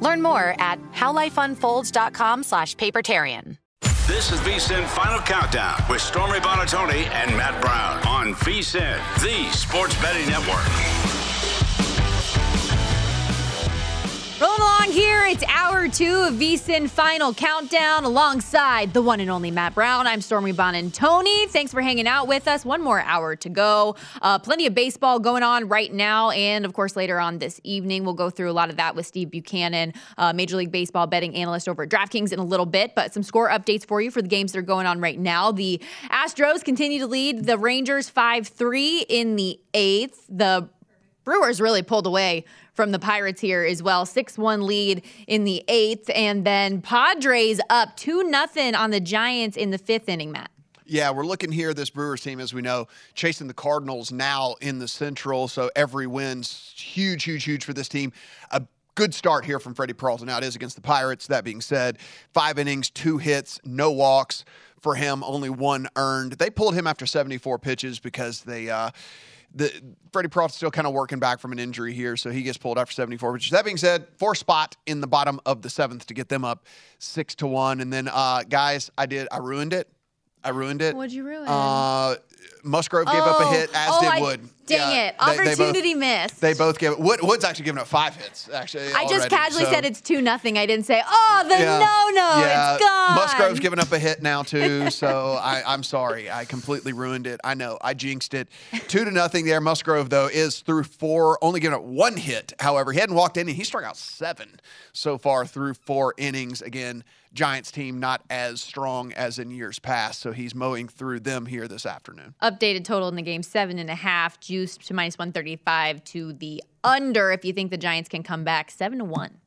Learn more at howlifeunfolds.com slash papertarian. This is VSIN Final Countdown with Stormy Buonantony and Matt Brown on VSIN, the sports betting network. Rolling along here, it's hour two of VSIN Final Countdown alongside the one and only Matt Brown. I'm Stormy Buonantony. Thanks for hanging out with us. One more hour to go. Uh, plenty of baseball going on right now. And of course, later on this evening, we'll go through a lot of that with Steve Buchanan, uh, Major League Baseball betting analyst over at DraftKings in a little bit. But some score updates for you for the games that are going on right now. The Astros continue to lead the Rangers 5 3 in the eighth. The Brewers really pulled away from the Pirates here as well. 6 1 lead in the eighth. And then Padres up 2 0 on the Giants in the fifth inning, Matt. Yeah, we're looking here. This Brewers team, as we know, chasing the Cardinals now in the Central. So every win's huge, huge, huge for this team. A good start here from Freddie Peralta. Now it is against the Pirates. That being said, five innings, two hits, no walks for him, only one earned. They pulled him after 74 pitches because they. Uh, the Freddie Peralta's still kind of working back from an injury here, so he gets pulled after 74 pitches. That being said, four spot in the bottom of the seventh to get them up six to one. And then, uh, guys, I did I ruined it. I ruined it. What'd you ruin? Uh, Musgrove gave up a Oh, hit, as oh, did I- Wood. Dang Yeah, it. they- they both- Opportunity missed. They both gave Wood, Wood's actually given up five hits. Actually, I just casually so- said it's 2 nothing. I didn't say, oh, the Yeah. no no, Yeah. it's gone. Musgrove's giving up a hit now too, so I, I'm sorry. I completely ruined it. I know I jinxed it. Two to nothing there. Musgrove though is through four, only giving up one hit. However, he hadn't walked in and he struck out seven so far through four innings. Again, Giants team not as strong as in years past, so he's mowing through them here this afternoon. Updated total in the game seven and a half, juiced to minus 135 to the under if you think the Giants can come back seven to one.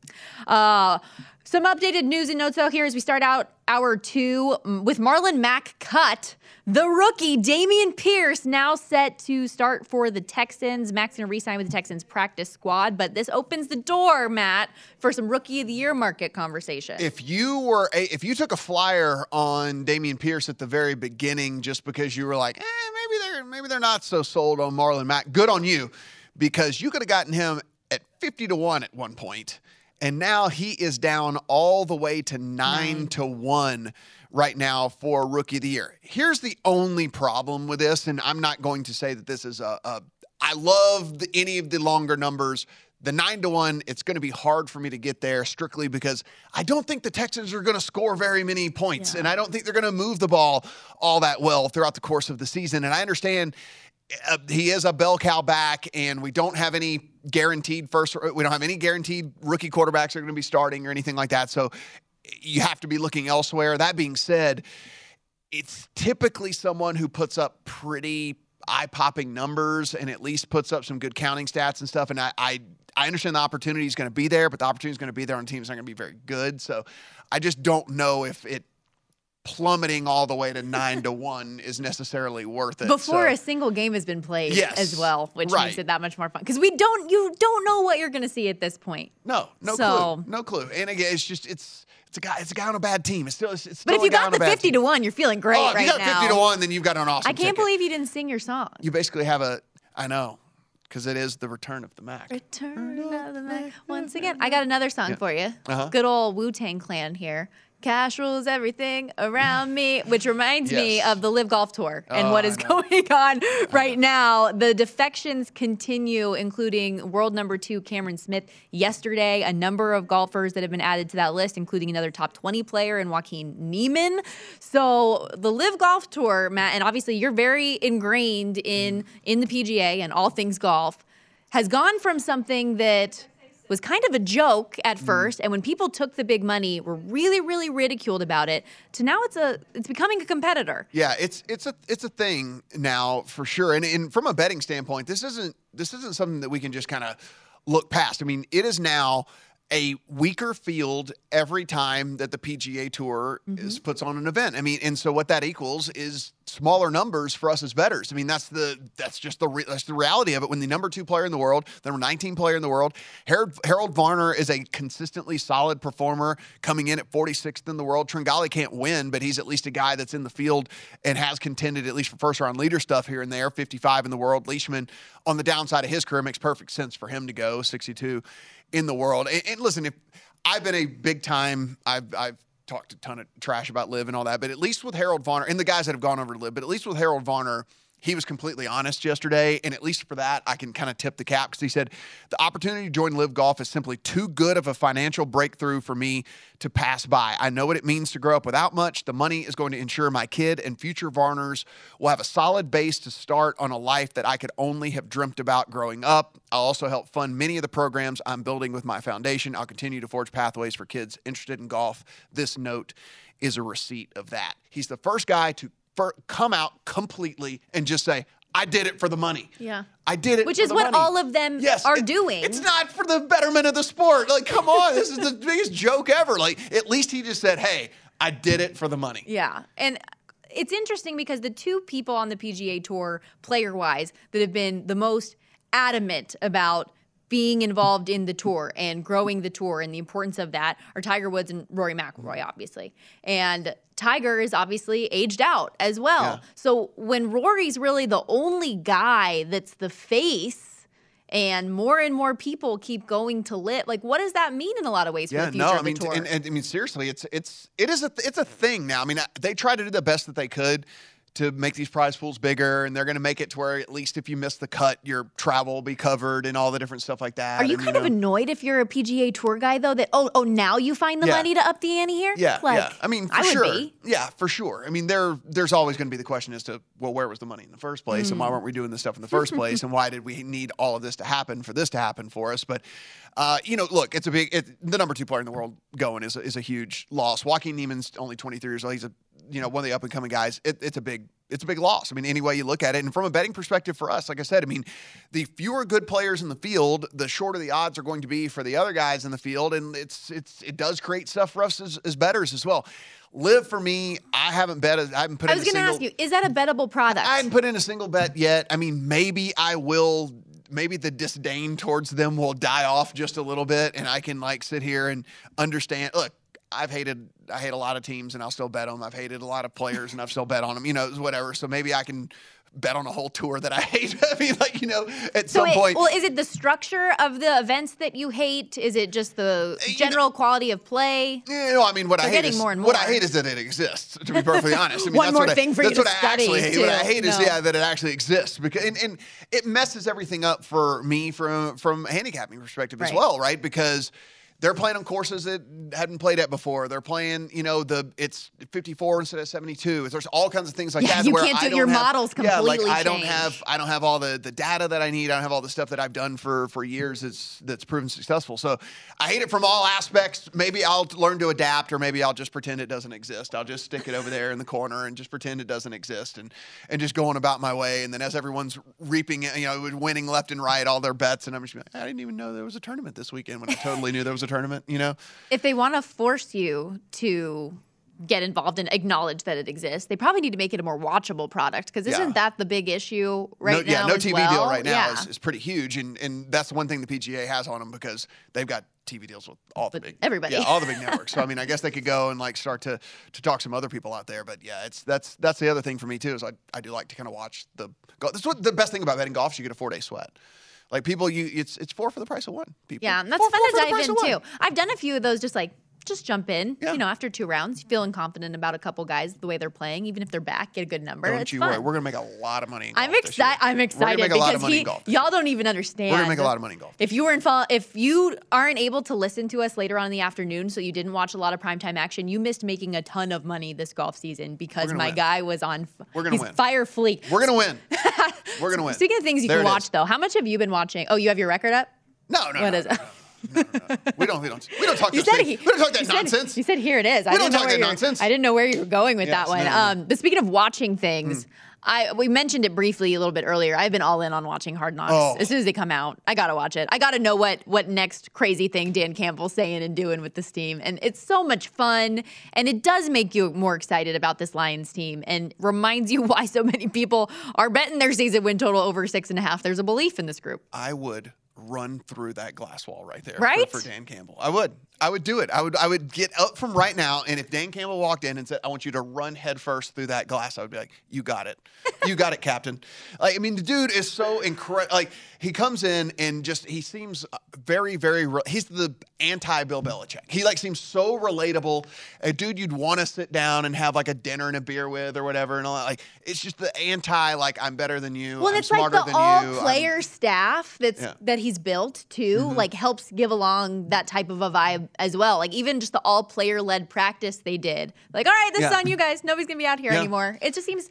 Uh, some updated news and notes out here as we start out hour two mm, with Marlon Mack cut. The rookie Dameon Pierce now set to start for the Texans. Mack's going to re-sign with the Texans practice squad, but this opens the door, Matt, for some rookie of the year market conversation. If you were a, if you took a flyer on Dameon Pierce at the very beginning just because you were like, eh, maybe they're maybe they're not so sold on Marlon Mack, good on you, because you could have gotten him at 50 to 1 at one point, and now he is down all the way to 9 to 1 right now for rookie of the year. Here's the only problem with this, and I'm not going to say that this is a, a I love the, any of the longer numbers. The nine to one, it's going to be hard for me to get there strictly because I don't think the Texans are going to score very many points, and I don't think they're going to move the ball all that well throughout the course of the season. And I understand uh, he is a bell cow back, and we don't have any guaranteed first. We don't have any guaranteed rookie quarterbacks that are going to be starting or anything like that. So you have to be looking elsewhere. That being said, it's typically someone who puts up pretty eye popping numbers and at least puts up some good counting stats and stuff. And I, I, I understand the opportunity is going to be there, but the opportunity is going to be there on teams that are going to be very good. So I just don't know if it plummeting all the way to nine to one is necessarily worth it. Before so. a single game has been played Yes, as well, which right. makes it that much more fun. Because we don't, you don't know what you're going to see at this point. no, no So- clue, no clue. And again, it's just it's it's a guy it's a guy on a bad team. It's still it's still But if you got the 50 team. to 1, you're feeling great oh, if right you got now. 50 to 1, then you've got an awesome I can't ticket. believe you didn't sing your song. you basically have a I know because it is the return of the Mac. Return of the Mac. Once again, I got another song for you. Uh-huh. Good old Wu Tang Clan here. Cash rules everything around me, which reminds me of the LIV Golf Tour and Oh, what is going on right now. The defections continue, including world number two Cameron Smith yesterday. A number of golfers that have been added to that list, including another top 20 player in Joaquin Niemann. So the LIV Golf Tour, Matt, and obviously you're very ingrained in in the PGA and all things golf has gone from something that was kind of a joke at mm. first and when people took the big money were really really ridiculed about it to now it's a it's becoming a competitor Yeah, it's it's a it's a thing now for sure. And, and from a betting standpoint, this isn't this isn't something that we can just kind of look past. I mean, it is now a weaker field every time that the PGA Tour is, mm-hmm. puts on an event. I mean, and so what that equals is smaller numbers for us as bettors. I mean, that's the that's just the re, that's the reality of it. When the number two player in the world, the number 19 player in the world, Harold, Harold Varner is a consistently solid performer, coming in at 46th in the world. Tringale can't win, but he's at least a guy that's in the field and has contended at least for first round leader stuff here and there. 55 in the world. Leishman on the downside of his career makes perfect sense for him to go 62 in the world. And, and listen, if I've been a big time, I've I've talked a ton of trash about Liv and all that, but at least with Harold Varner and the guys that have gone over to Liv, but at least with Harold Varner, he was completely honest yesterday, and at least for that, I can kind of tip the cap because he said the opportunity to join LIV Golf is simply too good of a financial breakthrough for me to pass by. I know what it means to grow up without much. The money is going to ensure my kid and future Varners will have a solid base to start on a life that I could only have dreamt about growing up. I'll also help fund many of the programs I'm building with my foundation. I'll continue to forge pathways for kids interested in golf. This note is a receipt of that. He's the first guy to fir- come out completely and just say, I did it for the money. Yeah. I did it. Which for is what money." all of them yes, are it- doing. It's not for the betterment of the sport. Like, come on, this is the biggest joke ever. Like, at least he just said, "Hey, I did it for the money." yeah and it's interesting because the two people on the PGA tour player wise that have been the most adamant about being involved in the tour and growing the tour and the importance of that are Tiger Woods and Rory McIlroy, mm-hmm. obviously. And Tiger is obviously aged out as well. Yeah. So when Rory's really the only guy that's the face and more and more people keep going to lit, like what does that mean in a lot of ways for the future no, of I the mean, tour? and, and I mean, seriously, it's it's it is a it's a thing now. I mean, they try to do the best that they could to make these prize pools bigger, and they're going to make it to where at least if you miss the cut, your travel will be covered and all the different stuff like that. Are you and, kind of know- annoyed if you're a PGA tour guy though that oh oh now you find the Yeah. money to up the ante here? Yeah, like, yeah. I mean, for I would sure. be. Yeah, for sure. I mean, there there's always going to be the question as to well, where was the money in the first place, and why Mm. weren't we doing this stuff in the first place, and why did we need all of this to happen for this to happen for us? But uh, you know, look, it's a big. It, the number two player in the world going is a, is a huge loss. Joaquin Niemann's only 23 years old. He's a you know one of the up and coming guys. It, it's a big it's a big loss. I mean, any way you look at it, and from a betting perspective for us, like I said, I mean, the fewer good players in the field, the shorter the odds are going to be for the other guys in the field, and it's it's it does create stuff for us as, as betters as well. LIV for me, I haven't bet. I haven't put. I in was a going to ask you, is that a bettable product? I haven't put in a single bet yet. I mean, maybe I will. Maybe the disdain towards them will die off just a little bit, and I can like sit here and understand. Look, I've hated. I hate a lot of teams, and I'll still bet on them. I've hated a lot of players, and I've still bet on them. You know, whatever. So maybe I can bet on a whole tour that I hate. I mean, like you know, at so some it- point. well, is it the structure of the events that you hate? Is it just the Uh, you general quality of play? You know, I mean, what I They're hate getting is more and more. what I hate is that it exists. To be perfectly honest, I mean, One that's more what I- thing for you that's to what I actually study, hate. What I hate is yeah that it actually exists because and, and it messes everything up for me from from a handicapping perspective as well, right? Because they're playing on courses that hadn't played at before. They're playing, you know, the it's 54 instead of 72. There's all kinds of things like Yeah, that. you can't do- your have- models Yeah, like I don't change. have I don't have all the the data that I need. I don't have all the stuff that I've done for for years that's that's proven successful. So I hate it from all aspects. Maybe I'll learn to adapt, or maybe I'll just pretend it doesn't exist. I'll just stick it over there in the corner and just pretend it doesn't exist, and and just going about my way. And then as everyone's reaping, you know, winning left and right all their bets, and I'm just like, I didn't even know there was a tournament this weekend when I totally knew there was a tournament. You know, if they want to force you to get involved and acknowledge that it exists, they probably need to make it a more watchable product because isn't Yeah. that the big issue right no, now? yeah, no TV well? deal right now Yeah. is, is pretty huge, and and that's the one thing the PGA has on them because they've got TV deals with all the With big everybody. yeah, all the big networks. So I mean, I guess they could go and like start to to talk some other people out there. But yeah, it's that's that's the other thing for me too is I I do like to kind of watch the golf. That's what the best thing about betting golf is you get a four day sweat. Like people, you it's it's four for the price of one. People, Yeah, and that's Four- fun four to dive into. I've done a few of those just like just jump in. Yeah. You know, after two rounds, feeling confident about a couple guys, the way they're playing, even if they're back, get a good number. Don't you fun. worry, we're gonna make a lot of money. In I'm golf this year. excited. I'm We're excited gonna make a lot because of money he, in golf. y'all don't even understand. We're gonna make a lot of money in golf. If you were in fall, if you aren't able to listen to us later on in the afternoon, so you didn't watch a lot of primetime action, you missed making a ton of money this golf season because my win. guy was on. f- We're gonna he's win. Fire fleet. We're gonna win. We're gonna win. Speaking of things you There can watch, is. though, how much have you been watching? Oh, you have your record up. No, no, What no, is no, it? no, no, no, no. We don't. We don't. We don't talk. You said he, we don't talk that you said- nonsense. you said here it is. I We didn't don't talk that nonsense. I didn't know where you were going with Yes, that one. Um, but speaking of watching things. I, we mentioned it briefly a little bit earlier. I've been all in on watching Hard Knocks. Oh. As soon as they come out, I gotta watch it. I gotta know what what next crazy thing Dan Campbell's saying and doing with this team. And it's so much fun, and it does make you more excited about this Lions team, and reminds you why so many people are betting their season win total over six and a half. There's a belief in this group. I would run through that glass wall right there, for- For, Dan Campbell, I would. I would do it. I would. I would get up from right now, and if Dan Campbell walked in and said, "I want you to run headfirst through that glass," I would be like, "You got it. You got it, Captain." Like, I mean, the dude is so incredible. Like, he comes in and just he seems very, very. Re- he's the anti Bill Belichick. He like seems so relatable. A dude you'd want to sit down and have like a dinner and a beer with or whatever, and all that. Like, it's just the anti. Like, I'm better than you. Well, I'm it's like the all you. I'm- player staff that's Yeah. Mm-hmm. that he's built too, like helps give along that type of a vibe as well. Like even just the all player led practice they did. Like, all right, this is on you guys. Nobody's gonna be out here Yeah. anymore. It just seems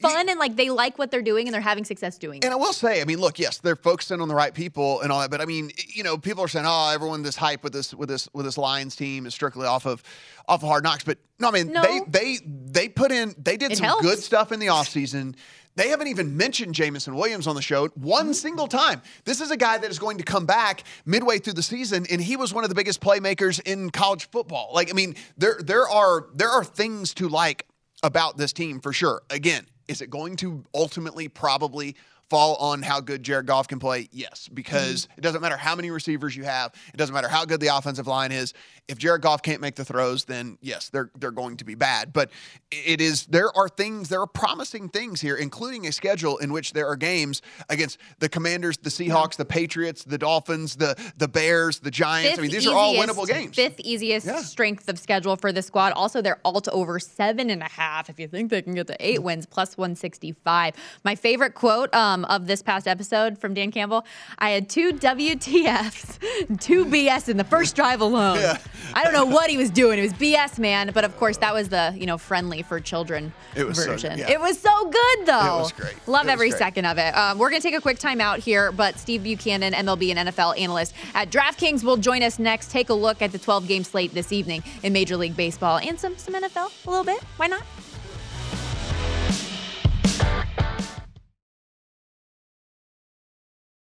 fun and like they like what they're doing and they're having success doing it. And I will say, I mean, look, yes, they're focusing on the right people and all that, but I mean, you know, people are saying, "Oh, everyone this hype with this with this with this Lions team is strictly off of off of Hard Knocks." But no, I mean, No. they they they put in they did It some helps. good stuff in the offseason. They haven't even mentioned Jameson Williams on the show one single time. This is a guy that is going to come back midway through the season, and he was one of the biggest playmakers in college football. Like, I mean, there there are there are things to like about this team for sure. Again, is it going to ultimately probably fall on how good Jared Goff can play? Yes, because it doesn't matter how many receivers you have. It doesn't matter how good the offensive line is. If Jared Goff can't make the throws, then yes, they're they're going to be bad. But it is there are things, there are promising things here, including a schedule in which there are games against the Commanders, the Seahawks, the Patriots, the Dolphins, the the Bears, the Giants. I mean, these are all winnable games. Fifth easiest Yeah. strength of schedule for the squad. Also, they're all to over seven and a half. If you think they can get to eight wins, plus 165. My favorite quote um, of this past episode from Dan Campbell I had two WTFs, two BS in the first drive alone. Yeah. I don't know what he was doing. It was BS, man. But of course, that was the you know friendly for children It was so version. yeah. It was so good, though. It was great. Love was every great. second of it. Um, we're going to take a quick time out here, but Steve Buchanan, MLB and NFL analyst at DraftKings, will join us next. Take a look at the 12 game slate this evening in Major League Baseball and some, some NFL a little bit. Why not?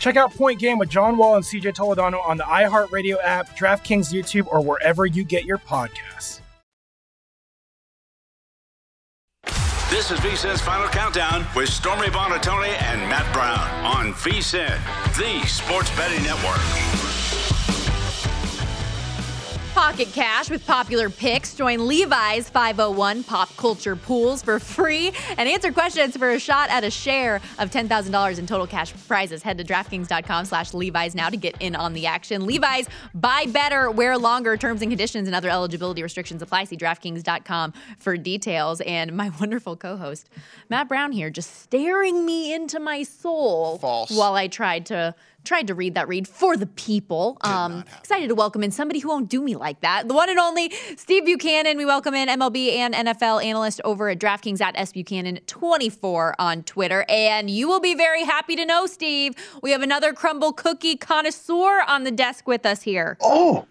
Check out Point Game with John Wall and CJ Toledano on the iHeartRadio app, DraftKings YouTube, or wherever you get your podcasts. This is VSIN's Final Countdown with Stormy Buonantony and Matt Brown on VSIN, the sports betting network. Pocket Cash with popular picks. Join Levi's 501 Pop Culture Pools for free and answer questions for a shot at a share of $10,000 in total cash prizes. Head to DraftKings.com slash Levi's now to get in on the action. Levi's, buy better, wear longer. Terms and conditions and other eligibility restrictions apply. See DraftKings.com for details. And my wonderful co-host, Matt Brown here, just staring me into my soul False. while I tried to tried to read that read for the people. Um, excited to welcome in somebody who won't do me like that. The one and only Steve Buchanan. We welcome in MLB and NFL analyst over at DraftKings at SBuchanan24 on Twitter. And you will be very happy to know, Steve, we have another Crumbl cookie connoisseur on the desk with us here. Oh,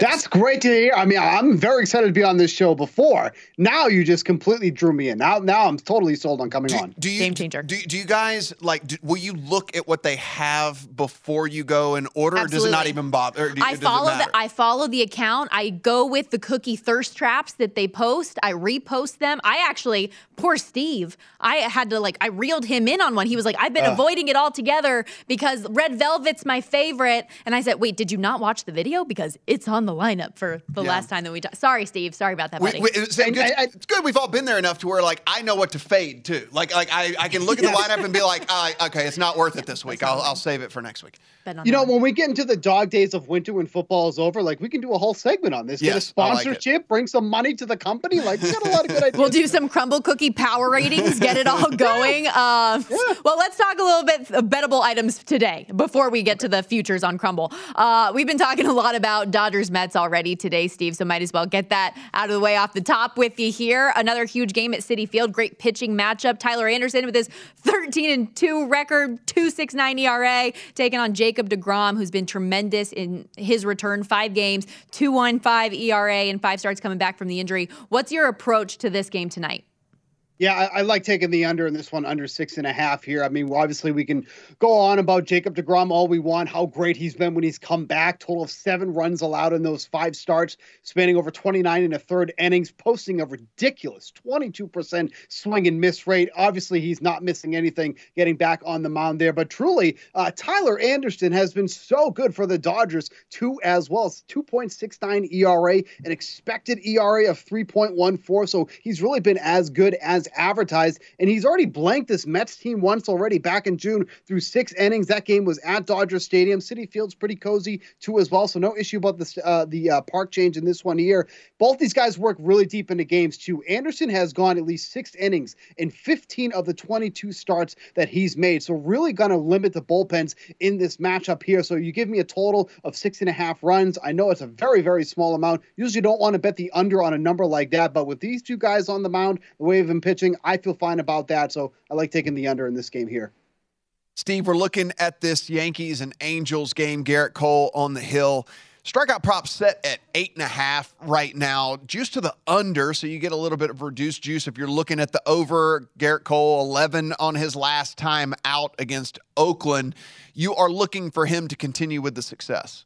that's great to hear. I mean, I'm very excited to be on this show before. Now you just completely drew me in. Now, now I'm totally sold on coming on. Do you, Game changer. Do, do you guys like? Do, will you look at what they have before you go in order? Or does it not even bother? Or do, I follow the I follow the account. I go with the cookie thirst traps that they post. I repost them. I actually, poor Steve, I had to like I reeled him in on one. He was like, I've been Ugh. avoiding it altogether because Red Velvet's my favorite. And I said, Wait, did you not watch the video? Because it's on the lineup for the Yeah. last time that we talked. Sorry, Steve. Sorry about that, buddy. we, it's, good, it's good we've all been there enough to where like I know what to fade too. Like like I, I can look at the lineup and be like, uh, okay, it's not worth it this week. I'll, I'll save it for next week. You know, when we get into the dog days of winter when football is over, like we can do a whole segment on this. Get a Yes, I like sponsorship, bring some money to the company. Like we got a lot of good ideas. We'll do some Crumbl cookie power ratings, get it all going. Um, Well, let's talk a little bit of bettable items today before we get to the futures on Crumbl. Uh, we've been talking a lot about Dodgers Mets already today, Steve, so might as well get that out of the way off the top with you here. Another huge game at Citi Field, great pitching matchup. Tyler Anderson with his 13 and 2 record, 269 ERA, taking on Jacob DeGrom, who's been tremendous in his return. Five games, 215 ERA, and five starts coming back from the injury. What's your approach to this game tonight? Yeah, I, I like taking the under in this one, under six and a half here. I mean, obviously, we can go on about Jacob DeGrom all we want, how great he's been when he's come back. Total of seven runs allowed in those five starts, spanning over 29 and a third innings, posting a ridiculous 22% swing and miss rate. Obviously, he's not missing anything getting back on the mound there. But truly, uh, Tyler Anderson has been so good for the Dodgers, too, as well. It's 2.69 ERA, an expected ERA of 3.14. So he's really been as good as advertised. And he's already blanked this Mets team once already back in June through six innings. That game was at Dodger Stadium. Citi Field's pretty cozy too as well, so no issue about the uh, the uh, park change in this one here. Both these guys work really deep into games too. Anderson has gone at least six innings in 15 of the 22 starts that he's made, so really going to limit the bullpens in this matchup here. So you give me a total of six and a half runs. I know it's a very very small amount. Usually don't want to bet the under on a number like that, but with these two guys on the mound, the way they've been I feel fine about that. So I like taking the under in this game here. Steve, we're looking at this Yankees and Angels game. Gerrit Cole on the hill. Strikeout prop set at eight and a half right now. Juice to the under, so you get a little bit of reduced juice if you're looking at the over. Gerrit Cole, 11 on his last time out against Oakland. You are looking for him to continue with the success.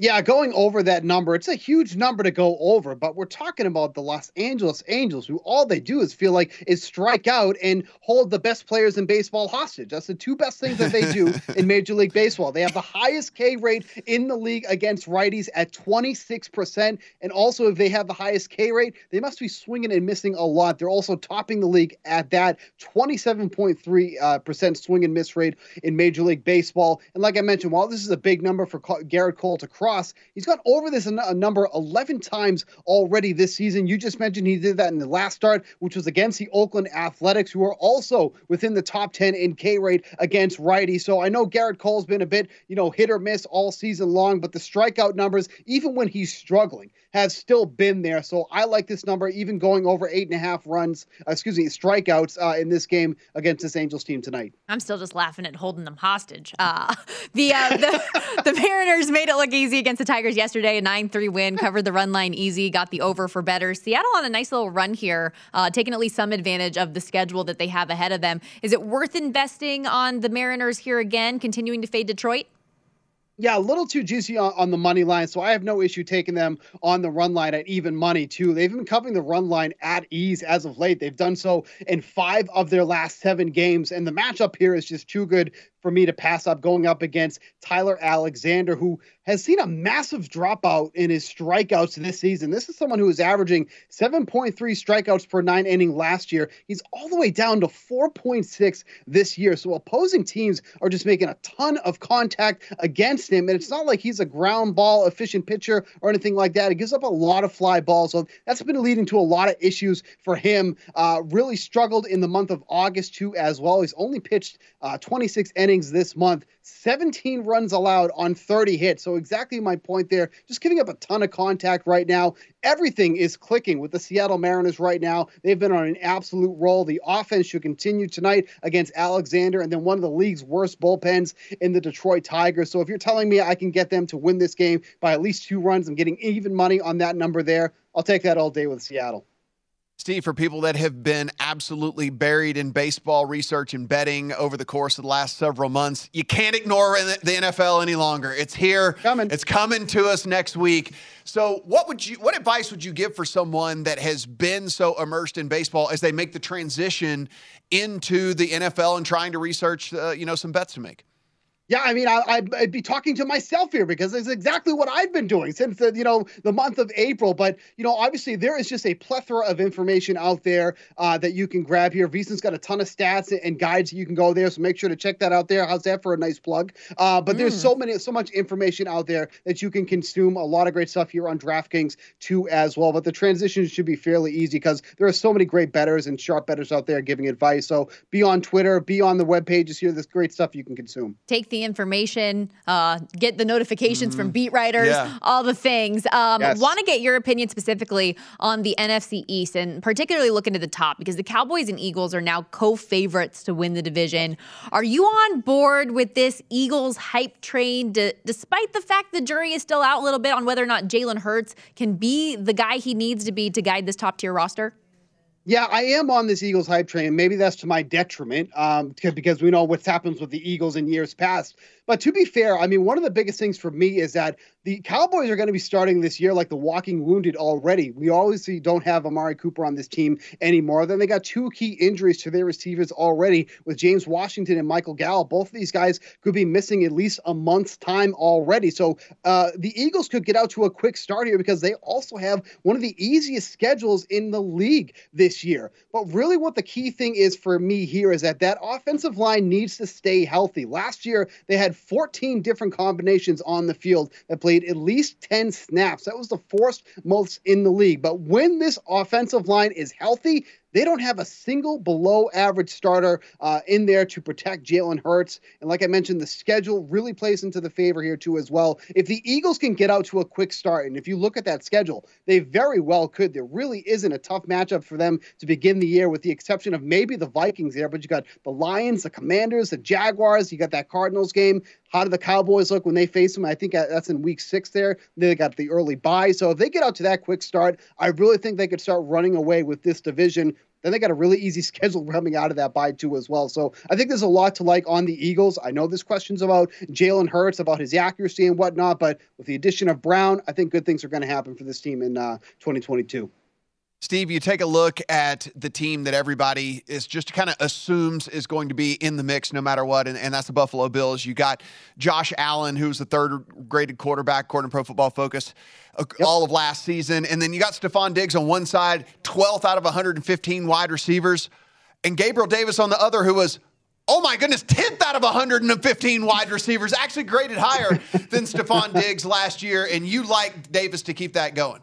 Yeah, going over that number, it's a huge number to go over, but we're talking about the Los Angeles Angels, who all they do is feel like is strike out and hold the best players in baseball hostage. That's the two best things that they do in Major League Baseball. They have the highest K rate in the league against righties at 26%. And also, if they have the highest K rate, they must be swinging and missing a lot. They're also topping the league at that 27.3 uh, percent swing and miss rate in Major League Baseball. And like I mentioned, while this is a big number for Gerrit Cole to cross, He's gone over this a number 11 times already this season. You just mentioned he did that in the last start, which was against the Oakland Athletics, who are also within the top 10 in K rate against righty. So I know Gerrit Cole's been a bit, you know, hit or miss all season long, but the strikeout numbers, even when he's struggling, have still been there. So I like this number, even going over eight and a half runs, uh, excuse me, strikeouts uh, in this game against this Angels team tonight. I'm still just laughing at holding them hostage. Uh, the, uh, the the Mariners made it look easy against the Tigers yesterday, a 9-3 win, covered the run line easy, got the over for better. Seattle on a nice little run here, uh, taking at least some advantage of the schedule that they have ahead of them. Is it worth investing on the Mariners here again, continuing to fade Detroit? yeah, a little too juicy on, on, the money line. So I have no issue taking them on the run line at even money, too. They've been covering the run line at ease as of late. They've done so in five of their last seven games. And the matchup here is just too good for me to pass up going up against Tyler Alexander, who has seen a massive dropout in his strikeouts this season. This is someone who is averaging 7.3 strikeouts per nine inning last year. He's all the way down to 4.6 this year. So opposing teams are just making a ton of contact against him. And it's not like he's a ground ball efficient pitcher or anything like that. He gives up a lot of fly balls. So that's been leading to a lot of issues for him. Uh, really struggled in the month of August, too, as well. He's only pitched uh, 26 innings this month, 17 runs allowed on 30 hits. So, exactly my point there. Just giving up a ton of contact right now. Everything is clicking with the Seattle Mariners right now. They've been on an absolute roll. The offense should continue tonight against Alexander and then one of the league's worst bullpens in the Detroit Tigers. So, if you're telling me I can get them to win this game by at least two runs, I'm getting even money on that number there. I'll take that all day with Seattle. Steve, for people that have been absolutely buried in baseball research and betting over the course of the last several months, you can't ignore the NFL any longer. It's here. Coming. It's coming to us next week. So, what would you what advice would you give for someone that has been so immersed in baseball as they make the transition into the NFL and trying to research, uh, you know, some bets to make? Yeah, I mean, I, would be talking to myself here because it's exactly what I've been doing since the you know the month of April. But you know, obviously there is just a plethora of information out there uh, that you can grab here. VSiN's got a ton of stats and guides that you can go there, so make sure to check that out there. How's that for a nice plug? Uh, but mm. there's so many, so much information out there that you can consume. A lot of great stuff here on DraftKings too as well. But the transition should be fairly easy because there are so many great betters and sharp betters out there giving advice. So be on Twitter, be on the web pages here. There's great stuff you can consume. Take the information, uh, get the notifications mm-hmm. from beat writers, yeah. all the things. Um, yes. Want to get your opinion specifically on the NFC East and particularly looking at the top because the Cowboys and Eagles are now co favorites to win the division. Are you on board with this Eagles hype train, d- despite the fact the jury is still out a little bit on whether or not Jalen Hurts can be the guy he needs to be to guide this top tier roster? Yeah, I am on this Eagles hype train. Maybe that's to my detriment um, because we know what's happened with the Eagles in years past. But to be fair, I mean, one of the biggest things for me is that the Cowboys are going to be starting this year like the walking wounded already. We obviously don't have Amari Cooper on this team anymore. Then they got two key injuries to their receivers already with James Washington and Michael Gallup. Both of these guys could be missing at least a month's time already. So uh, the Eagles could get out to a quick start here because they also have one of the easiest schedules in the league this year. But really, what the key thing is for me here is that that offensive line needs to stay healthy. Last year, they had 14 different combinations on the field that played at least 10 snaps. That was the fourth most in the league. But when this offensive line is healthy, they don't have a single below average starter uh, in there to protect Jalen Hurts. And like I mentioned, the schedule really plays into the favor here, too, as well. If the Eagles can get out to a quick start, and if you look at that schedule, they very well could. There really isn't a tough matchup for them to begin the year, with the exception of maybe the Vikings there. But you got the Lions, the Commanders, the Jaguars, you got that Cardinals game. How do the Cowboys look when they face them? I think that's in week six there. They got the early bye. So if they get out to that quick start, I really think they could start running away with this division. Then they got a really easy schedule coming out of that bye too as well. So I think there's a lot to like on the Eagles. I know there's questions about Jalen Hurts, about his accuracy and whatnot, but with the addition of Brown, I think good things are going to happen for this team in uh, 2022. Steve, you take a look at the team that everybody is just kind of assumes is going to be in the mix no matter what, and, and, that's the Buffalo Bills. You got Josh Allen, who's the third graded quarterback according to Pro Football Focus yep. all of last season. And then you got Stefon Diggs on one side, 12th out of 115 wide receivers, and Gabriel Davis on the other, who was oh my goodness, 10th out of 115 wide receivers, actually graded higher than Stefon Diggs last year. And you like Davis to keep that going.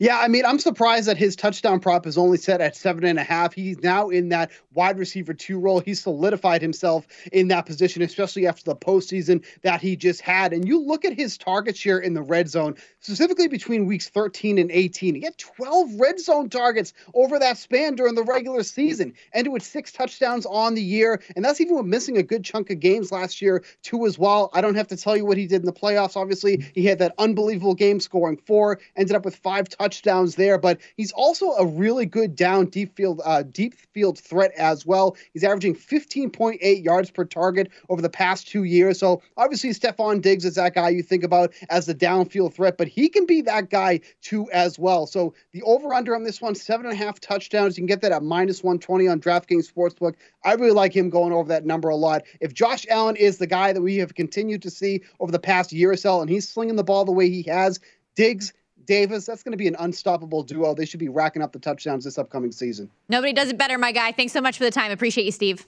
Yeah, I mean, I'm surprised that his touchdown prop is only set at seven and a half. He's now in that wide receiver two role. He's solidified himself in that position, especially after the postseason that he just had. And you look at his target share in the red zone, specifically between weeks 13 and 18. He had 12 red zone targets over that span during the regular season, ended with six touchdowns on the year. And that's even with missing a good chunk of games last year, too, as well. I don't have to tell you what he did in the playoffs. Obviously, he had that unbelievable game scoring four, ended up with five touchdowns touchdowns there, but he's also a really good down deep field uh, deep field threat as well. He's averaging 15.8 yards per target over the past two years. So obviously Stefon Diggs is that guy you think about as the downfield threat, but he can be that guy too as well. So the over under on this one, seven and a half touchdowns. You can get that at minus 120 on DraftKings Sportsbook. I really like him going over that number a lot. If Josh Allen is the guy that we have continued to see over the past year or so, and he's slinging the ball the way he has, Diggs Davis, that's going to be an unstoppable duo. They should be racking up the touchdowns this upcoming season. Nobody does it better, my guy. Thanks so much for the time. Appreciate you, Steve.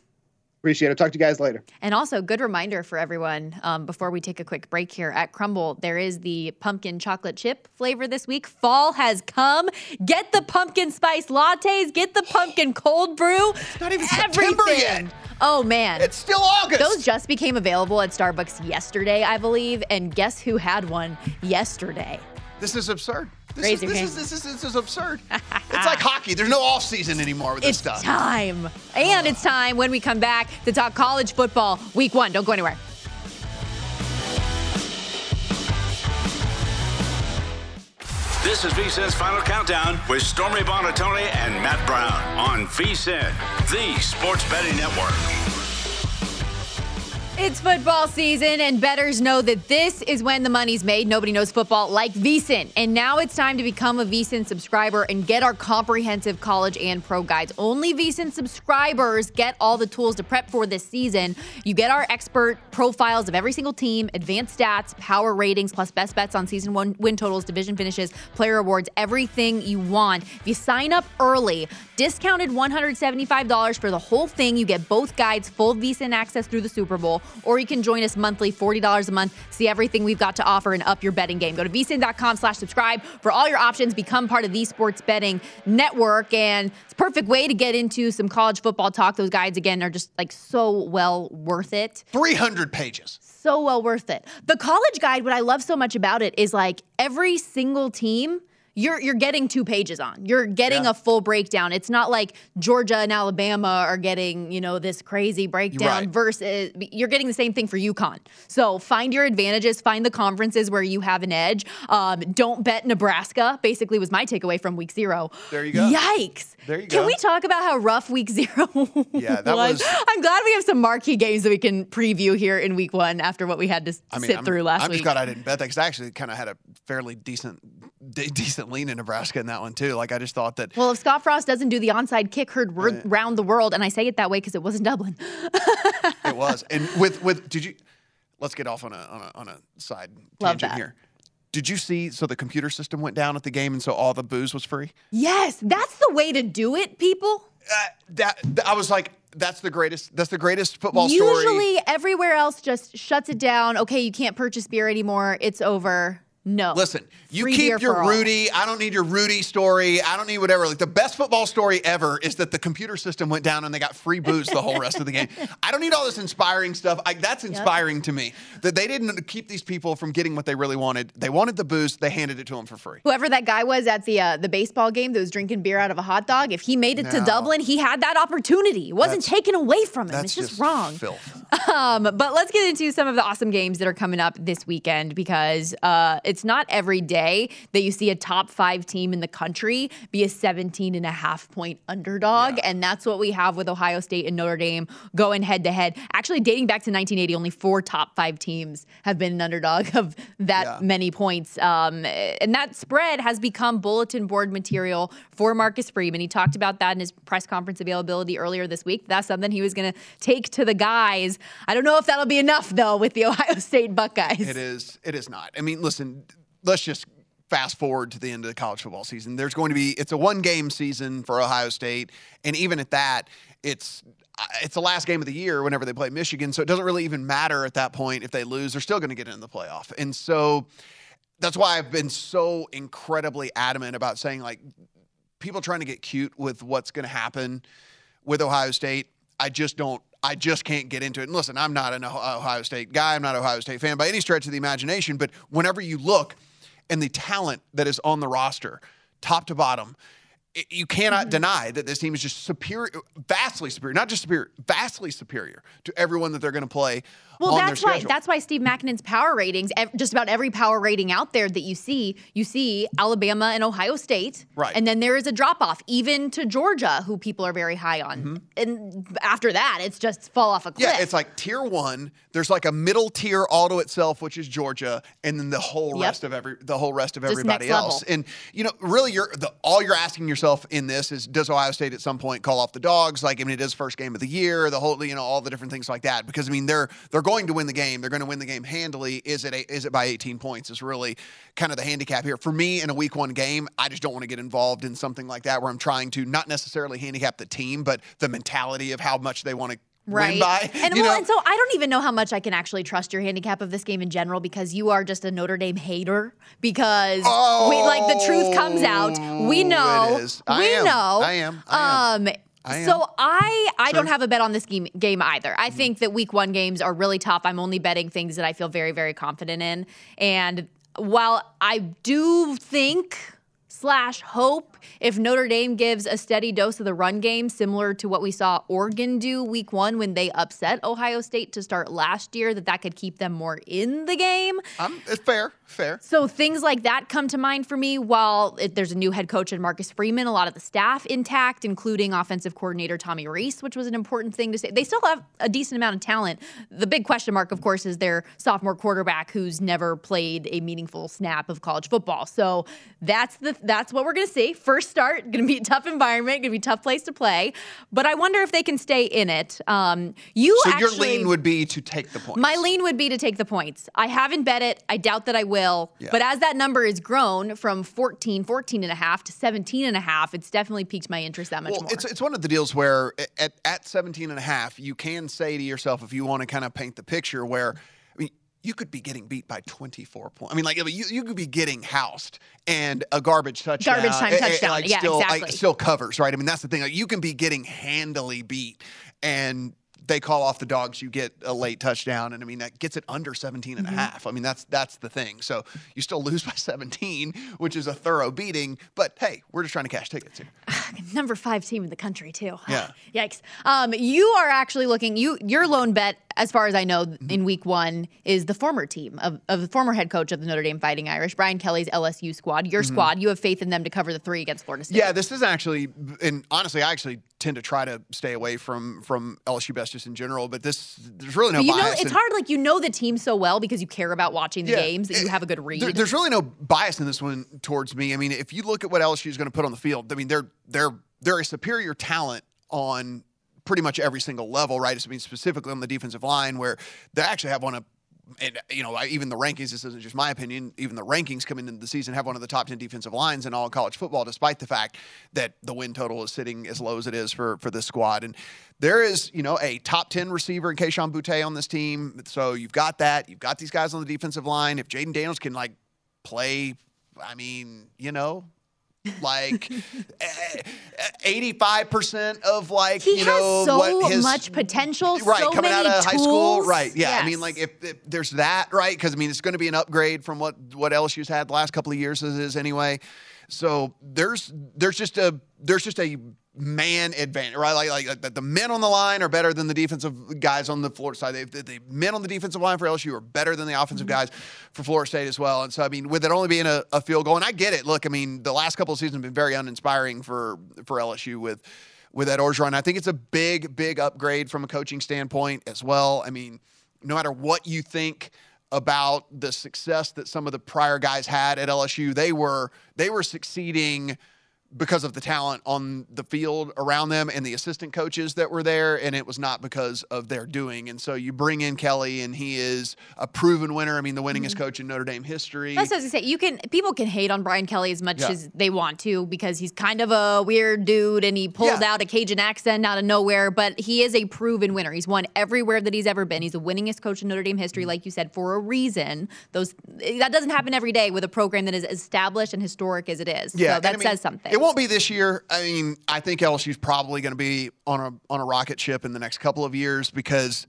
Appreciate it. Talk to you guys later. And also, good reminder for everyone um, before we take a quick break here at Crumbl, there is the pumpkin chocolate chip flavor this week. Fall has come. Get the pumpkin spice lattes, get the pumpkin cold brew. It's not even Everything. September yet. Oh man. It's still August. Those just became available at Starbucks yesterday, I believe. And guess who had one yesterday? This is absurd. This Raise is, your this, hand. is, this, is, this is absurd. it's like hockey. There's no off season anymore with it's this stuff. It's time. And it's time when we come back to talk college football week one. Don't go anywhere. This is VSIN's Final Countdown with Stormy Buonantony and Matt Brown on VSIN, the sports betting network. It's football season, and bettors know that this is when the money's made. Nobody knows football like VSIN. And now it's time to become a VSIN subscriber and get our comprehensive college and pro guides. Only VSIN subscribers get all the tools to prep for this season. You get our expert profiles of every single team, advanced stats, power ratings, plus best bets on season one win totals, division finishes, player awards, everything you want. If you sign up early, discounted $175 for the whole thing, you get both guides, full VSIN access through the Super Bowl or you can join us monthly, $40 a month, see everything we've got to offer and up your betting game. Go to vsin.com slash subscribe for all your options. Become part of the Sports Betting Network. And it's a perfect way to get into some college football talk. Those guides, again, are just like so well worth it. 300 pages. So well worth it. The college guide, what I love so much about it is like every single team you're you're getting two pages on. You're getting Yeah. a full breakdown. It's not like Georgia and Alabama are getting, you know, this crazy breakdown Right. versus you're getting the same thing for UConn. So find your advantages, find the conferences where you have an edge. Um, don't bet Nebraska, basically was my takeaway from week zero. There you go. Yikes. There you go. Can we talk about how rough week zero Yeah, that was- I'm glad we have some marquee games that we can preview here in week one after what we had to I mean, sit I'm, through last week. I'm just glad I didn't bet that because I actually kind of had a fairly decent, de- decent lean in Nebraska in that one too. Like I just thought that Well, if Scott Frost doesn't do the onside kick heard word round the world, and I say it that way because it wasn't Dublin. it was. And with with did you? Let's get off on a on a on a side Love tangent that. here. Did you see? So the computer system went down at the game, and so all the booze was free. yes, that's the way to do it, people. Uh, that, that- I was like, that's the greatest. That's the greatest football Usually, story. everywhere else just shuts it down. Okay, you can't purchase beer anymore. It's over. No. Listen, you Free keep your for all. Rudy. I don't need your Rudy story. I don't need whatever. Like the best football story ever is that the computer system went down and they got free booze the whole rest of the game. I don't need all this inspiring stuff. I, that's inspiring to me that they didn't keep these people from getting what they really wanted. They wanted the booze. They handed it to them for free. Whoever that guy was at the uh, the baseball game that was drinking beer out of a hot dog, if he made it to Dublin, he had that opportunity. It wasn't That's- taken away from him. That's It's just, wrong. Filth. Um, but let's get into some of the awesome games that are coming up this weekend because uh, it's not every day that you see a top five team in the country be a 17 and a half point underdog. And that's what we have with Ohio State and Notre Dame going head to head. Actually, dating back to 1980, only four top five teams have been an underdog of that Yeah. many points. Um, and that spread has become bulletin board material for Marcus Freeman. He talked about that in his press conference availability earlier this week. That's something he was going to take to the guys. I don't know if that'll be enough, though, with the Ohio State Buckeyes. It is. It is not. I mean, listen. Let's just fast forward to the end of the college football season. There's going to be. It's a one game season for Ohio State, and even at that, it's. uh, It's the last game of the year whenever they play Michigan, so it doesn't really even matter at that point if they lose. They're still going to get into the playoff, and so that's why I've been so incredibly adamant about saying like people trying to get cute with what's going to happen with Ohio State. I just don't. I just can't get into it. And listen, I'm not an Oh- Ohio State guy. I'm not an Ohio State fan by any stretch of the imagination. But whenever you look and the talent that is on the roster, top to bottom, you cannot Mm-hmm. deny that this team is just superior, vastly superior, not just superior, vastly superior to everyone that they're going to play Well, that's why schedule. that's why Steve Makinen's power ratings, just about every power rating out there that you see, you see Alabama and Ohio State, Right. And then there is a drop off, even to Georgia, who people are very high on. And after that, it's just fall off a cliff. Mm-hmm. Yeah, it's like tier one. There's like a middle tier auto itself, which is Georgia, and then the whole Yep. rest of every the whole rest of everybody else. level. And you know, really, you're the all you're asking yourself in this is, does Ohio State at some point call off the dogs? Like, I mean, it is first game of the year. The whole, you know, all the different things like that. Because I mean, they're they're going to win the game. They're going to win the game handily. Is it a, is it by 18 points? Is really kind of the handicap here for me in a week one game. I just don't want to get involved in something like that where I'm trying to not necessarily handicap the team, but the mentality of how much they want to Right. win by. And well, and so I don't even know how much I can actually trust your handicap of this game in general because you are just a Notre Dame hater. Because we like the truth comes out. We know. Oh, it is. I we am. know. I am. I am. Um I so I I don't have a bet on this game game either. Mm-hmm. I think that week one games are really tough. I'm only betting things that I feel very very confident in. And while I do think slash hope if Notre Dame gives a steady dose of the run game, similar to what we saw Oregon do week one when they upset Ohio State to start last year, that that could keep them more in the game. Um, it's fair, fair. So things like that come to mind for me. While it, there's a new head coach in Marcus Freeman, a lot of the staff intact, including offensive coordinator Tommy Rees, which was an important thing to say. They still have a decent amount of talent. The big question mark, of course, is their sophomore quarterback who's never played a meaningful snap of college football. So that's the that's what we're going to see. First start, going to be a tough environment, going to be a tough place to play. But I wonder if they can stay in it. Um, you So actually, your lean would be to take the point. my lean would be to take the points. I haven't bet it. I doubt that I will. Yeah. But as that number has grown from 14, 14 and a half to 17 and a half, it's definitely piqued my interest that much well, more. it's it's one of the deals where at, at 17 and a half, you can say to yourself, if you want to kind of paint the picture, where you could be getting beat by 24 points. I mean, like you, you could be getting housed and a garbage touchdown. Garbage time eh, touchdown. like Yeah, still, like, exactly. still covers, right? I mean, that's the thing. Like you can be getting handily beat and they call off the dogs, you get a late touchdown, and I mean that gets it under 17 and a Mhm. half. I mean that's that's the thing. So you still lose by 17, which is a thorough beating. But hey, we're just trying to cash tickets here. Number five team in the country too. Yeah. Yikes. Um, you are actually looking. You your lone bet, as far as I know, Mm-hmm. in week one is the former team of, of the former head coach of the Notre Dame Fighting Irish, Brian Kelly's LSU squad. Your Mhm. squad. You have faith in them to cover the three against Florida State. Yeah, this is actually, and honestly, I actually tend to try to stay away from from LSU best just in general. But this, there's really no you know, bias. it's in- hard. Like you know the team so well because you care about watching the Yeah. games that you have a good read. There- there's really no bias in this one towards me. I mean, if you look at what LSU is going to put on the field, I mean, they're they're they're they're a superior talent on pretty much every single level, right? I mean, specifically on the defensive line, where they actually have one of and you know, even the rankings, this isn't just my opinion, even the rankings coming into the season have one of the top 10 defensive lines in all college football, despite the fact that the win total is sitting as low as it is for, for this squad. And there is, you know, a top 10 receiver in Kayshon Boutte on this team. So you've got that. You've got these guys on the defensive line. If Jayden Daniels can, like, play, I mean, you know, like eh, eighty-five percent of like he you know has so what his much potential. right so coming out of high school right yeah i mean like if, if there's that right because i mean it's going to be an upgrade from what what lsu's had the last couple of years as is anyway so there's there's just a there's just a man advantage right? Like like, like the- men on the line are better than the defensive guys on the Florida side. They, the, the men on the defensive line for lsu are better than the offensive mm-hmm. guys for florida state as well. And so i mean with it only being a, a field goal and i get it. Look i mean the last couple of seasons have been very uninspiring for for lsu with with Ed Orgeron. I think it's a big, big upgrade from a coaching standpoint as well. I mean, no matter what you think about the success that some of the prior guys had at LSU, they were they were succeeding because of the talent on the field around them and the assistant coaches that were there, and it was not because of their doing. And so you bring in Kelly, and he is a proven winner. I mean, the winningest mm-hmm. coach in Notre Dame history. That's what I was gonna say. You can people can hate on Brian Kelly as much Yeah. as they want to because he's kind of a weird dude and he pulled out a Cajun accent out of nowhere. But he is a proven winner. He's won everywhere that he's ever been. He's the winningest coach in Notre Dame history, mm-hmm. like you said, for a reason. Those that doesn't happen every day with a program that is established and historic as it is. Yeah, so that I mean, says something. It won't be this year. I mean, I think LSU's probably going to be on a on a rocket ship in the next couple of years because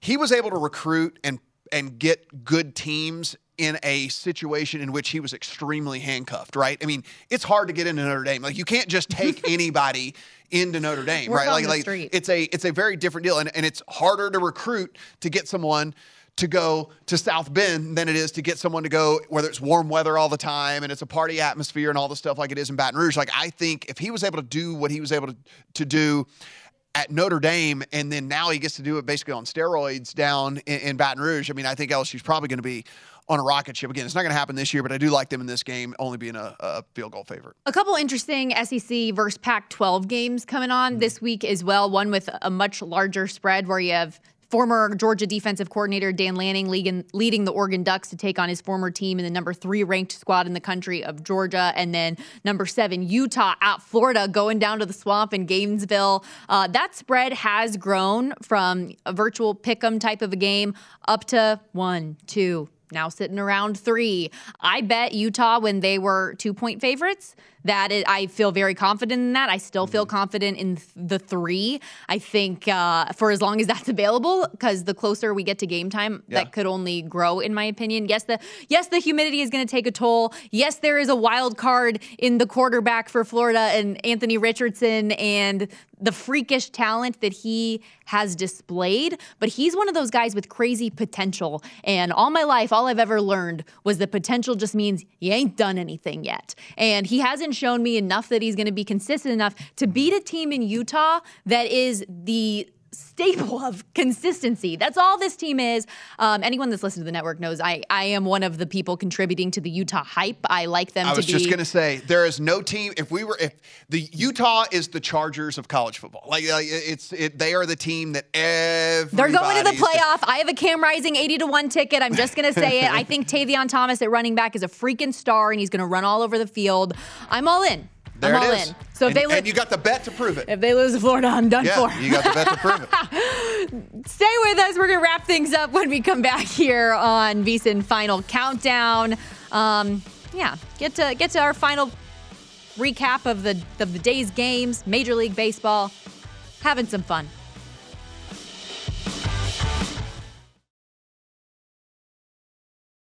he was able to recruit and and get good teams in a situation in which he was extremely handcuffed, right? I mean, it's hard to get into Notre Dame. Like you can't just take anybody into Notre Dame, right? Like like street. it's a it's a very different deal and, and it's harder to recruit to get someone to go to South Bend than it is to get someone to go whether it's warm weather all the time and it's a party atmosphere and all the stuff like it is in Baton Rouge. Like I think if he was able to do what he was able to, to do at Notre Dame and then now he gets to do it basically on steroids down in, in Baton Rouge, I mean I think LSU's probably going to be on a rocket ship again. It's not going to happen this year, but I do like them in this game, only being a, a field goal favorite. A couple interesting SEC versus Pac 12 games coming on Mm-hmm. this week as well. One with a much larger spread where you have former Georgia defensive coordinator Dan Lanning leading, the Oregon Ducks to take on his former team in the number three ranked squad in the country of Georgia. And then number seven, Utah at Florida going down to the swamp in Gainesville. Uh, that spread has grown from a virtual pick 'em type of a game up to one, two, now sitting around three. I bet Utah when they were two point favorites. That is, I feel very confident in that. I still feel confident in the three. I think uh, for as long as that's available, because the closer we get to game time, Yeah. that could only grow, in my opinion. Yes, the yes the humidity is going to take a toll. Yes, there is a wild card in the quarterback for Florida and Anthony Richardson and the freakish talent that he has displayed. But he's one of those guys with crazy potential. And all my life, all I've ever learned was that potential just means you ain't done anything yet. And he hasn't shown me enough that he's going to be consistent enough to beat a team in Utah that is the staple of consistency. That's all this team is. Um, anyone that's listened to the network knows I, I am one of the people contributing to the Utah hype. I like them I was be. just going to say there is no team. If we were, if the Utah is the Chargers of college football, like, like it's, it, they are the team that every They're going to the playoff. I have a Cam Rising 80 to 1 ticket. I'm just going to say it. I think Tavion Thomas at running back is a freaking star and he's going to run all over the field. I'm all in. There I'm it all is. in. So if and, they lose, and you got the bet to prove it. if they lose to Florida, I'm done yeah, for. you got the bet to prove it. Stay with us. We're going to wrap things up when we come back here on VSIN Final Countdown. Um, yeah, get to get to our final recap of the of the day's games, Major League Baseball, having some fun.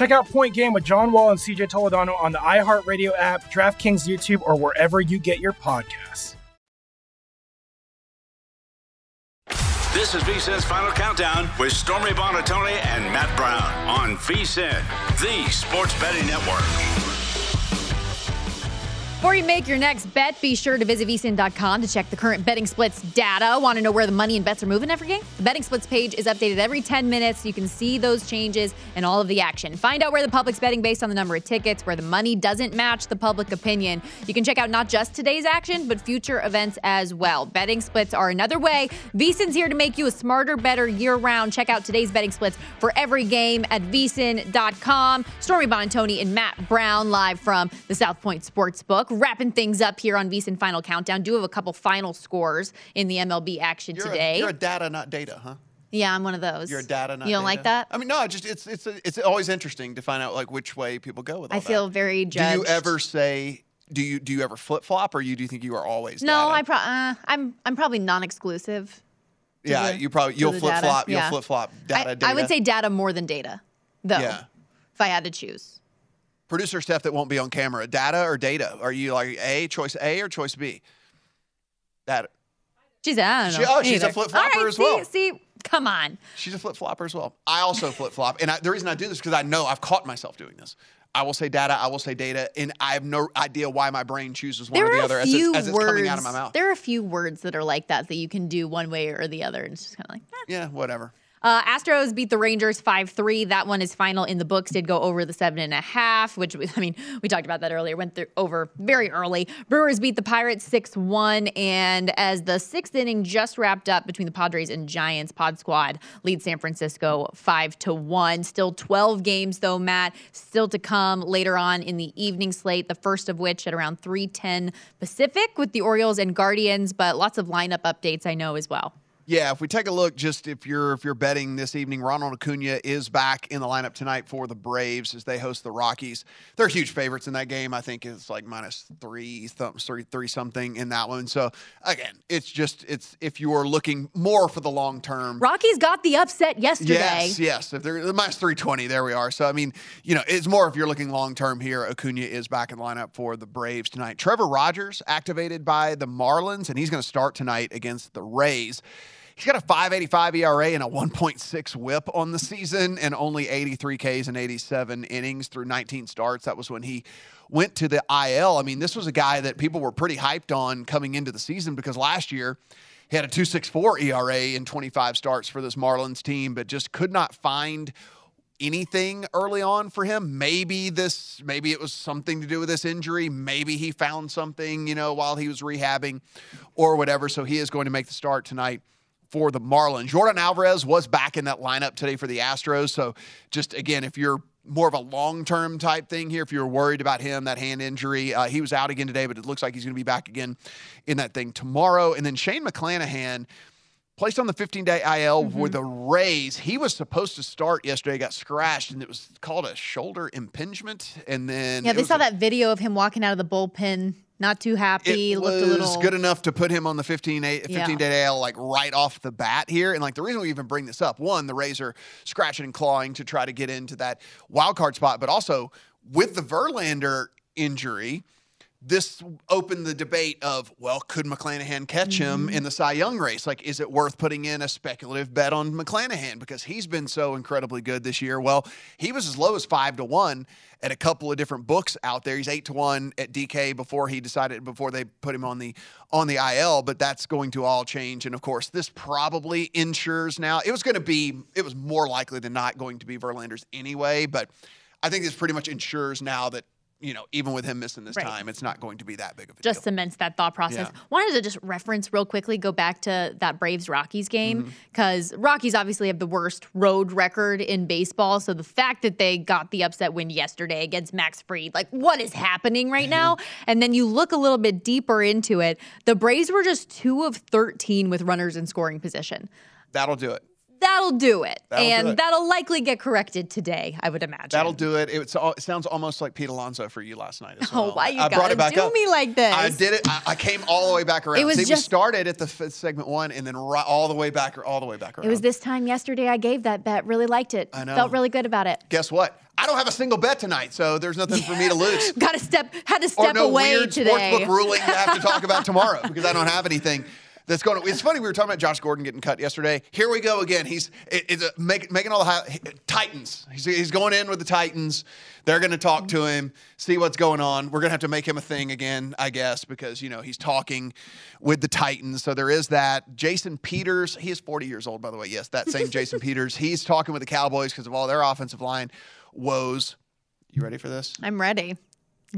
Check out Point Game with John Wall and CJ Toledano on the iHeartRadio app, DraftKings YouTube, or wherever you get your podcasts. This is VSIN's Final Countdown with Stormy Buonantony and Matt Brown on VSIN, the sports betting network. Before you make your next bet, be sure to visit vsin.com to check the current betting splits data. Want to know where the money and bets are moving every game? The betting splits page is updated every 10 minutes. You can see those changes and all of the action. Find out where the public's betting based on the number of tickets, where the money doesn't match the public opinion. You can check out not just today's action, but future events as well. Betting splits are another way. VSIN's here to make you a smarter, better year round. Check out today's betting splits for every game at vsin.com. Stormy Buonantony and Matt Brown live from the South Point Sportsbook. Wrapping things up here on VSIN Final Countdown. Do have a couple final scores in the MLB action You're today. A, you're a data, not data, huh? yeah, I'm one of those. You're a data, not data. You don't data. like that? I mean, no, just it's it's it's always interesting to find out like which way people go with I feel very judged. Do you ever say? Do you do you ever flip flop, or you do you think you are always? No, I pro- uh, I'm I'm probably non-exclusive. Yeah, the- you probably you'll flip data. flop. You'll Yeah. flip flop. Data, data. I would say data more than data, though. Yeah. If I had to choose. Producer stuff that won't be on camera. Data or data? Are you like A choice A or choice B? that She's don't She- oh, she's a flip-flopper All right, as see, well. See, come on. She's a flip flopper as well. I also flip flop, and I, the reason I do this because I know I've caught myself doing this. I will say data, I will say data, and I have no idea why my brain chooses one There or the other as, it's, as it's words. coming out of my mouth. There are a few words that are like that that you can do one way or the other, and it's just kind of like. eh. Yeah, whatever. Uh, Astros beat the Rangers 5 3. That one is final in the books. Did go over the seven and a half, which I mean, we talked about that earlier. Went through over very early. Brewers beat the Pirates 6 1. And as the sixth inning just wrapped up between the Padres and Giants, Pod Squad leads San Francisco 5 to 1. Still 12 games, though, Matt. Still to come later on in the evening slate, the first of which at around 310 Pacific with the Orioles and Guardians, but lots of lineup updates I know as well. Yeah, if we take a look, just if you're if you're betting this evening, Ronald Acuna is back in the lineup tonight for the Braves as they host the Rockies. They're huge favorites in that game. I think it's like minus three, th- three, three something in that one. So again, it's just it's if you are looking more for the long term. Rockies got the upset yesterday. Yes, yes. If they're minus three twenty, there we are. So I mean, you know, it's more if you're looking long term here. Acuna is back in the lineup for the Braves tonight. Trevor Rogers activated by the Marlins, and he's going to start tonight against the Rays. He's got a 585 ERA and a 1.6 whip on the season and only 83 Ks and 87 innings through 19 starts. That was when he went to the IL. I mean, this was a guy that people were pretty hyped on coming into the season because last year he had a 264 ERA in 25 starts for this Marlins team, but just could not find anything early on for him. Maybe this, maybe it was something to do with this injury. Maybe he found something, you know, while he was rehabbing or whatever. So he is going to make the start tonight for the Marlins. Yordan Alvarez was back in that lineup today for the Astros. So just again, if you're more of a long term type thing here, if you're worried about him, that hand injury, uh, he was out again today, but it looks like he's going to be back again in that thing tomorrow. And then Shane McClanahan placed on the 15 day IL mm-hmm. with the Rays. He was supposed to start yesterday, got scratched, and it was called a shoulder impingement. And then yeah, they saw a, that video of him walking out of the bullpen. Not too happy. It looked was a little good enough to put him on the 15 day, 15 yeah. day AL like right off the bat here. And like the reason we even bring this up, one, the Rays are scratching and clawing to try to get into that wild card spot, but also with the Verlander injury, this opened the debate of, well, could McClanahan catch him mm-hmm. in the Cy Young race? Like, is it worth putting in a speculative bet on McClanahan because he's been so incredibly good this year? Well, he was as low as five to one at a couple of different books out there. He's eight to one at DK before he decided before they put him on the on the IL, but that's going to all change. And of course, this probably ensures now. It was going to be, it was more likely than not going to be Verlander's anyway, but I think this pretty much ensures now that you know, even with him missing this right. time, it's not going to be that big of a just deal. cements that thought process. Yeah. Wanted to just reference real quickly, go back to that Braves Rockies game because mm-hmm. Rockies obviously have the worst road record in baseball. So the fact that they got the upset win yesterday against Max Fried, like what is happening right now? And then you look a little bit deeper into it. The Braves were just two of 13 with runners in scoring position. That'll do it that'll do it. That'll and do it. that'll likely get corrected today, I would imagine. That'll do it. It, it sounds almost like Pete Alonso for you last night as oh, well. Oh, why you I brought gotta it back do up. me like this? I did it. I, I came all the way back around. It was See, just- we started at the f- segment one and then right, all the way back, all the way back around. It was this time yesterday I gave that bet. Really liked it. I know. Felt really good about it. Guess what? I don't have a single bet tonight, so there's nothing for me to lose. Got to step, had to step or no away weird today. sportsbook ruling to have to talk about tomorrow because I don't have anything that's going. To, it's funny we were talking about Josh Gordon getting cut yesterday. Here we go again. He's it, it's a, make, making all the high, Titans. He's, he's going in with the Titans. They're going to talk to him, see what's going on. We're going to have to make him a thing again, I guess, because you know he's talking with the Titans. So there is that. Jason Peters, he is 40 years old, by the way. Yes, that same Jason Peters. He's talking with the Cowboys because of all their offensive line woes. You ready for this? I'm ready.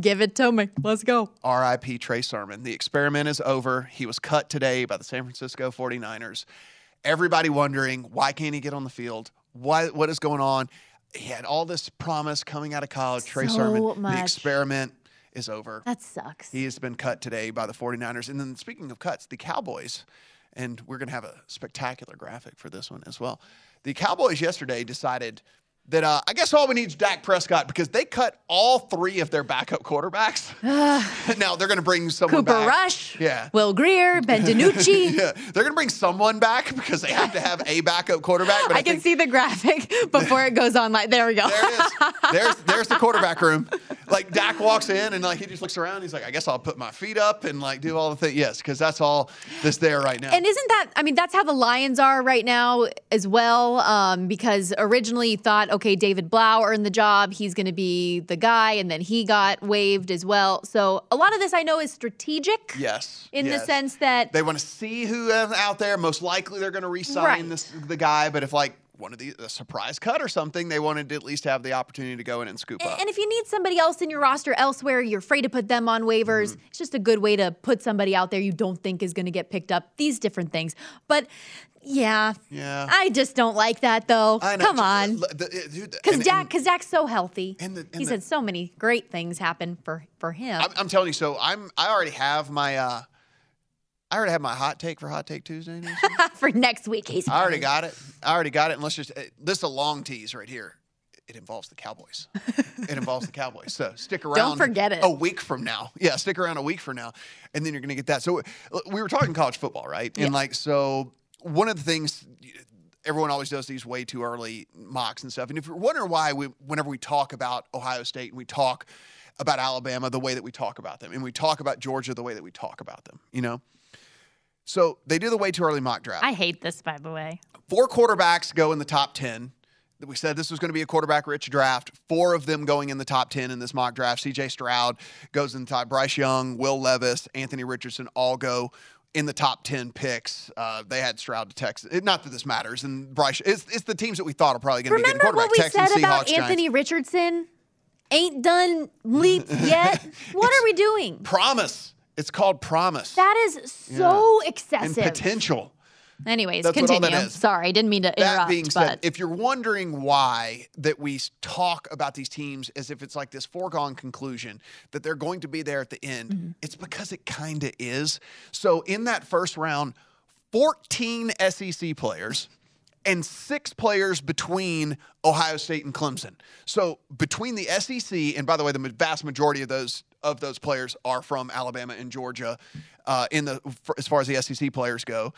Give it to me. Let's go. RIP Trey Sermon. The experiment is over. He was cut today by the San Francisco 49ers. Everybody wondering why can't he get on the field? Why what is going on? He had all this promise coming out of college. Trey So Sermon. much. The experiment is over. That sucks. He has been cut today by the 49ers. And then speaking of cuts, the Cowboys, and we're going to have a spectacular graphic for this one as well. The Cowboys yesterday decided that uh, I guess all we need is Dak Prescott because they cut all three of their backup quarterbacks. now they're going to bring someone back. Cooper back. Rush, Yeah. Will Grier, Ben DiNucci. yeah, they're going to bring someone back because they have to have a backup quarterback. But I, I can think see the graphic before it goes on. Like there we go. there's there's the quarterback room. Like Dak walks in and like he just looks around. He's like, I guess I'll put my feet up and like do all the things. Yes, because that's all that's there right now. And isn't that, I mean, that's how the Lions are right now as well. Um, because originally you thought, okay, David Blough earned the job. He's going to be the guy. And then he got waived as well. So a lot of this I know is strategic yes. in the sense that they want to see who is out there. Most likely they're going to re-sign Right. this the guy. But if like one of the a surprise cut or something, they wanted to at least have the opportunity to go in and scoop up. And if you need somebody else in your roster elsewhere, you're afraid to put them on waivers. Mm-hmm. It's just a good way to put somebody out there you don't think is going to get picked up. These different things. But yeah, Yeah. I just don't like that though. I know. Come on. The- the- dude, Because and- Dak, because Dak's so healthy. And the- and He's the- had so many great things happen for for him. I'm, I'm telling you, so I'm I already have my uh I already have my hot take for Hot Take Tuesday. Nancy. For next week, he's I already got it. I already got it. And let's just, this is a long tease right here. It involves the Cowboys. it involves the Cowboys. So stick around. Don't forget it. A week from now. Yeah, stick around a week from now. And then you're going to get that. So we were talking college football, right? And like, so one of the things everyone always does these way too early mocks and stuff. And if you're wondering why, we, whenever we talk about Ohio State and we talk about Alabama the way that we talk about them, and we talk about Georgia the way that we talk about them, you know? So they do the way too early mock draft. I hate this, by the way. Four quarterbacks go in the top 10. We said this was going to be a quarterback rich draft. Four of them going in the top 10 in this mock draft. CJ Stroud goes in the top. Bryce Young, Will Levis, Anthony Richardson all go in the top 10 picks. Uh, they had Stroud to Texas. It- Not that this matters. And Bryce, it's, it's the teams that we thought are probably going to be getting Remember quarterback. what we Texans, said about Seahawks, Anthony Giants. Richardson? Ain't done leap yet. what are we doing? Promise. It's called promise. That is so Yeah. excessive. And potential. Anyways, That's continue. Sorry, I didn't mean to interrupt. That being said, but if you're wondering why that we talk about these teams as if it's like this foregone conclusion that they're going to be there at the end, Mm-hmm. it's because it kind of is. So in that first round, 14 SEC players and six players between Ohio State and Clemson. So between the SEC, and by the way, the vast majority of those of those players are from Alabama and Georgia, uh, in the as far as the SEC players go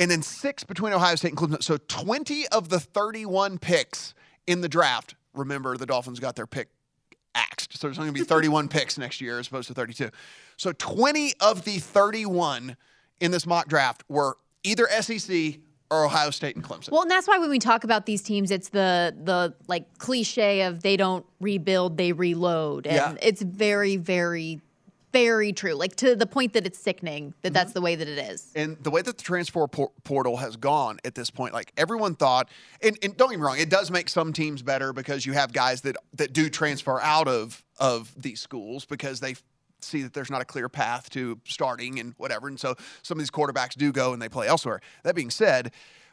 and then six between Ohio State and Clemson. So 20 of the 31 picks in the draft. Remember, the Dolphins got their pick axed. So there's only going to be 31 picks next year as opposed to 32. So 20 of the 31 in this mock draft were either SEC or Ohio State and Clemson. well, and that's why when we talk about these teams, it's the the like cliche of they don't rebuild, they reload, and Yeah. it's very, very, very true. Like to the point that it's sickening that Mm-hmm. that's the way that it is. And the way that the transfer por- portal has gone at this point, like everyone thought, and, and don't get me wrong, it does make some teams better because you have guys that that do transfer out of of these schools because they see that there's not a clear path to starting and whatever. And so some of these quarterbacks do go and they play elsewhere. That being said,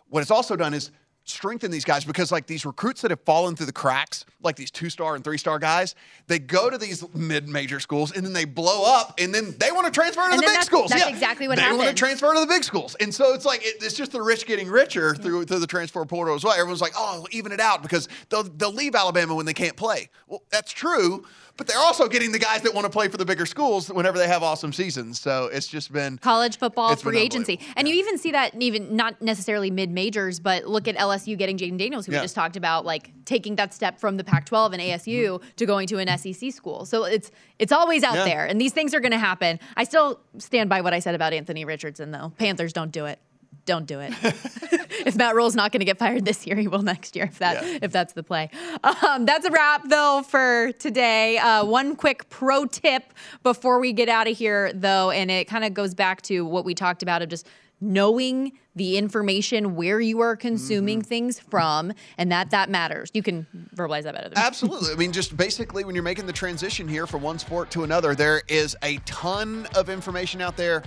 what it's also done is strengthen these guys because like these recruits that have fallen through the cracks, like these two star and three star guys, they go to these mid major schools and then they blow up and then they want to transfer to And the big that's- schools. that's yeah. exactly what they want to transfer to the big schools. And so it's like it, it's just the rich getting richer through through the transfer portal as well. Everyone's like, oh, even it out because they'll they'll leave Alabama when they can't play. Well, that's true, but they're also getting the guys that want to play for the bigger schools whenever they have awesome seasons. So it's just been College football free agency, and you even see that even not necessarily mid majors, but look at LSU getting Jayden Daniels, who Yeah. we just talked about, like taking that step from the Pac-12 and ASU mm-hmm. to going to an SEC school. So it's it's always out Yeah. there, and these things are going to happen. I still stand by what I said about Anthony Richardson, though. Panthers don't do it. Don't do it. if Matt Rhule's not going to get fired this year, he will next year. If that Yeah. if that's the play. Um, that's a wrap though for today. Uh, one quick pro tip before we get out of here, though, and it kind of goes back to what we talked about of just knowing the information where you are consuming things from, and that that matters. You can verbalize that better than. Absolutely. I mean, just basically, when you're making the transition here from one sport to another, there is a ton of information out there.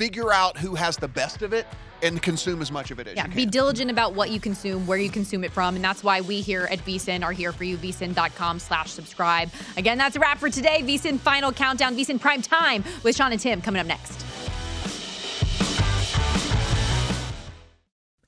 Figure out who has the best of it and consume as much of it as Yeah, you can. be diligent about what you consume, where you consume it from, and that's why we here at VSIN are here for you. VSIN.com slash subscribe. Again, that's a wrap for today. VSIN Final Countdown, VSIN Prime Time with Sean and Tim coming up next.